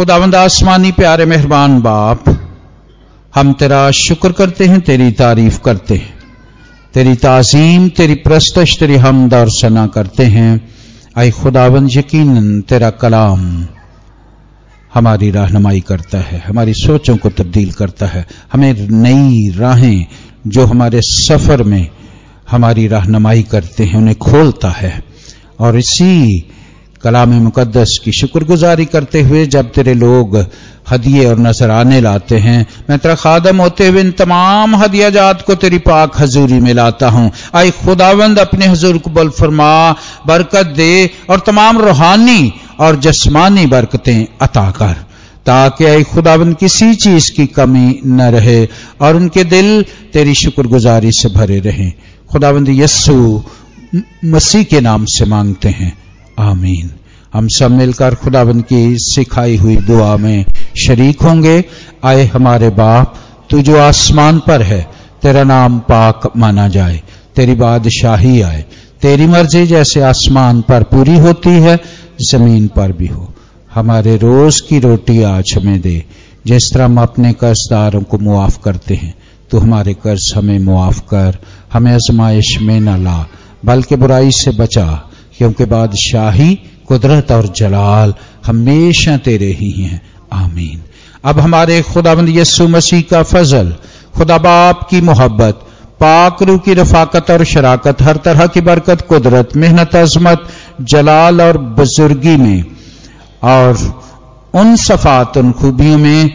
खुदावंद आसमानी प्यारे मेहरबान बाप, हम तेरा शुक्र करते हैं, तेरी तारीफ़ करते हैं। तेरी ताजीम, तेरी प्रस्तश तेरी हमद और सना करते हैं। आई खुदावंद यकीन, तेरा कलाम हमारी रहनुमाई करता है, हमारी सोचों को तब्दील करता है। हमें नई राहें जो हमारे सफ़र में हमारी रहनुमाई करते हैं, उन्हें खोलता है। और इसी कलाम मुकदस की शुक्रगुजारी करते हुए जब तेरे लोग हदिये और नजराने लाते हैं, मैं तेरा खादम होते हुए इन तमाम हदिया जात को तेरी पाक हजूरी में लाता हूँ। आई खुदावंद, अपने हजूर बल फरमा, बरकत दे और तमाम रूहानी और जस्मानी बरकतें अता कर, ताकि आई खुदावंद किसी चीज़ की कमी न रहे और उनके दिल तेरी शुक्रगुजारी से भरे रहें। खुदावंद यस्सु मसीह के नाम से मांगते हैं। आमीन। हम सब मिलकर खुदाबंद की सिखाई हुई दुआ में शरीक होंगे। आए हमारे बाप, तू जो आसमान पर है, तेरा नाम पाक माना जाए, तेरी बादशाही आए। तेरी मर्ज़ी जैसे आसमान पर पूरी होती है, ज़मीन पर भी हो। हमारे रोज की रोटी आज हमें दे। जिस तरह हम अपने कर्जदारों को मुआफ करते हैं तो हमारे कर्ज हमें मुआफ कर, हमें आजमाइश में न ला, बल्कि बुराई से बचा। क्योंकि बादशाही कुदरत और जलाल हमेशा तेरे ही हैं। आमीन। अब हमारे खुदाबंद यस्सु मसीह का फजल, खुदा बाप की मोहब्बत पाकरू की रफाकत और शराकत, हर तरह की बरकत, कुदरत, मेहनत, अजमत, जलाल और बुजुर्गी में, और उन सफात, उन खूबियों में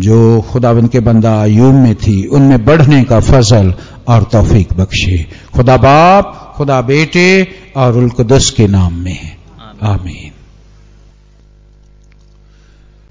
जो खुदाबंद के बंदा आयूब में थी, उनमें बढ़ने का फजल और तौफीक बख्शे। खुदा बाप खुदा बेटे और उल्कदस के नाम में है। आमीन।